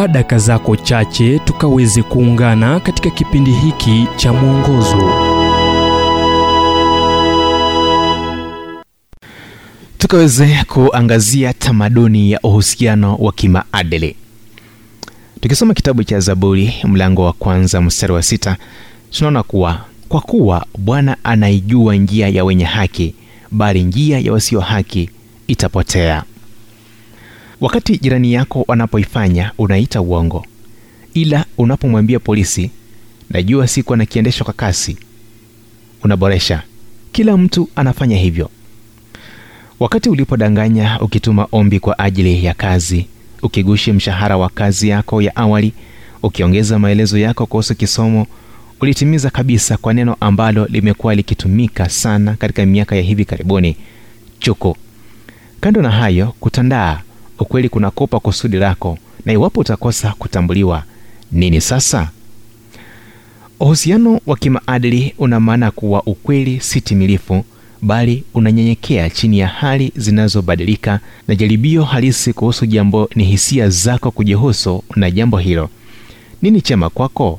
chukua daka zako chache tukaweze kuungana katika kipindi hiki cha mwongozo. Tukaweze kuangazia tamaduni ya uhusiano wa kimaadili. Tukisoma kitabu cha zaburi mlango wa kwanza mstari wa sita tunaona kuwa kwa kuwa bwana anaijua njia ya wenye haki bali njia ya wasio haki itapotea wakati jirani yako wanapoifanya unaita uongo. Ila unapomwambia polisi najua siku anakiendeshwa kwa kasi. Unaboresha. Kila mtu anafanya hivyo. Wakati ulipodanganya ukituma ombi kwa ajili ya kazi ukigushi mshahara wa kazi yako ya awali ukiongeza maelezo yako kuhusu kisomo ulitimiza kabisa kwa neno ambalo limekuwa likitumika sana katika miaka ya hivi karibuni chuku. Kando na hayo kutandaa ukweli kunakopa kusudi lako na iwapo utakosa kutambuliwa nini sasa? Uhusiano wa kimaadili una maana kuwa ukweli si timilifu bali unanyenyekea chini ya hali zinazobadilika na jaribio halisi kuhusu jambo ni hisia zako kujihusu na jambo hilo. Nini chema kwako?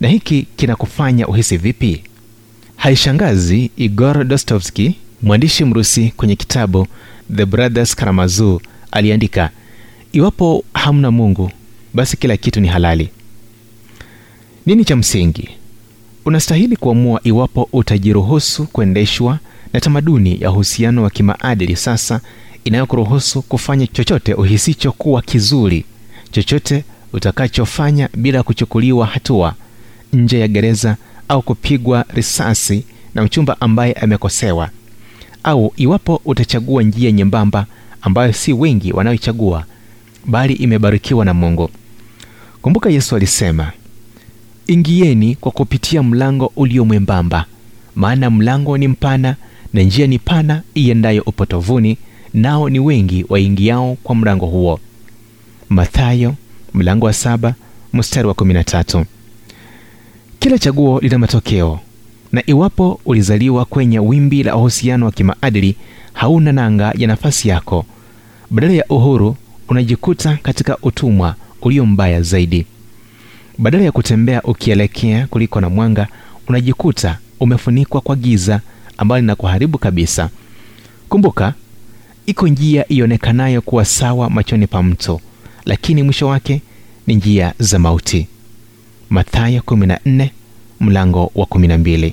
Na hiki kinakufanya uhisi vipi? Haishangazi igor dostovski mwandishi mrusi kwenye kitabu the brothers karamazoo aliandika iwapo hamna mungu basi kila kitu ni halali. Nini cha msingi? Unastahili kuamua iwapo utajiruhusu kuendeshwa na tamaduni ya uhusiano wa kimaadili sasa inayokuruhusu kufanya chochote uhisicho kuwa kizuri chochote utakachofanya bila kuchukuliwa hatua nje ya gereza au kupigwa risasi na mchumba ambaye amekosewa au iwapo utachagua njia nyembamba ambayo si wengi wanaoichagua bali imebarikiwa na mungu. Kumbuka yesu alisema ingieni kwa kupitia mlango ulio mwembamba maana mlango ni mpana na njia ni pana iendayo upotovuni nao ni wengi waingiao kwa mlango huo. Mathayo mlango wa saba mstari wa kumi kila chaguo lina matokeo na iwapo ulizaliwa kwenye wimbi la uhusiano wa kimaadili hauna nanga ya nafasi yako badala ya uhuru unajikuta katika utumwa ulio mbaya zaidi. Badala ya kutembea ukielekea kuliko na mwanga unajikuta umefunikwa kwa giza ambalo linakuharibu kabisa. Kumbuka iko njia ionekanayo kuwa sawa machoni pa mto lakini mwisho wake ni njia za mauti. Mathayo 14 mlango wa 12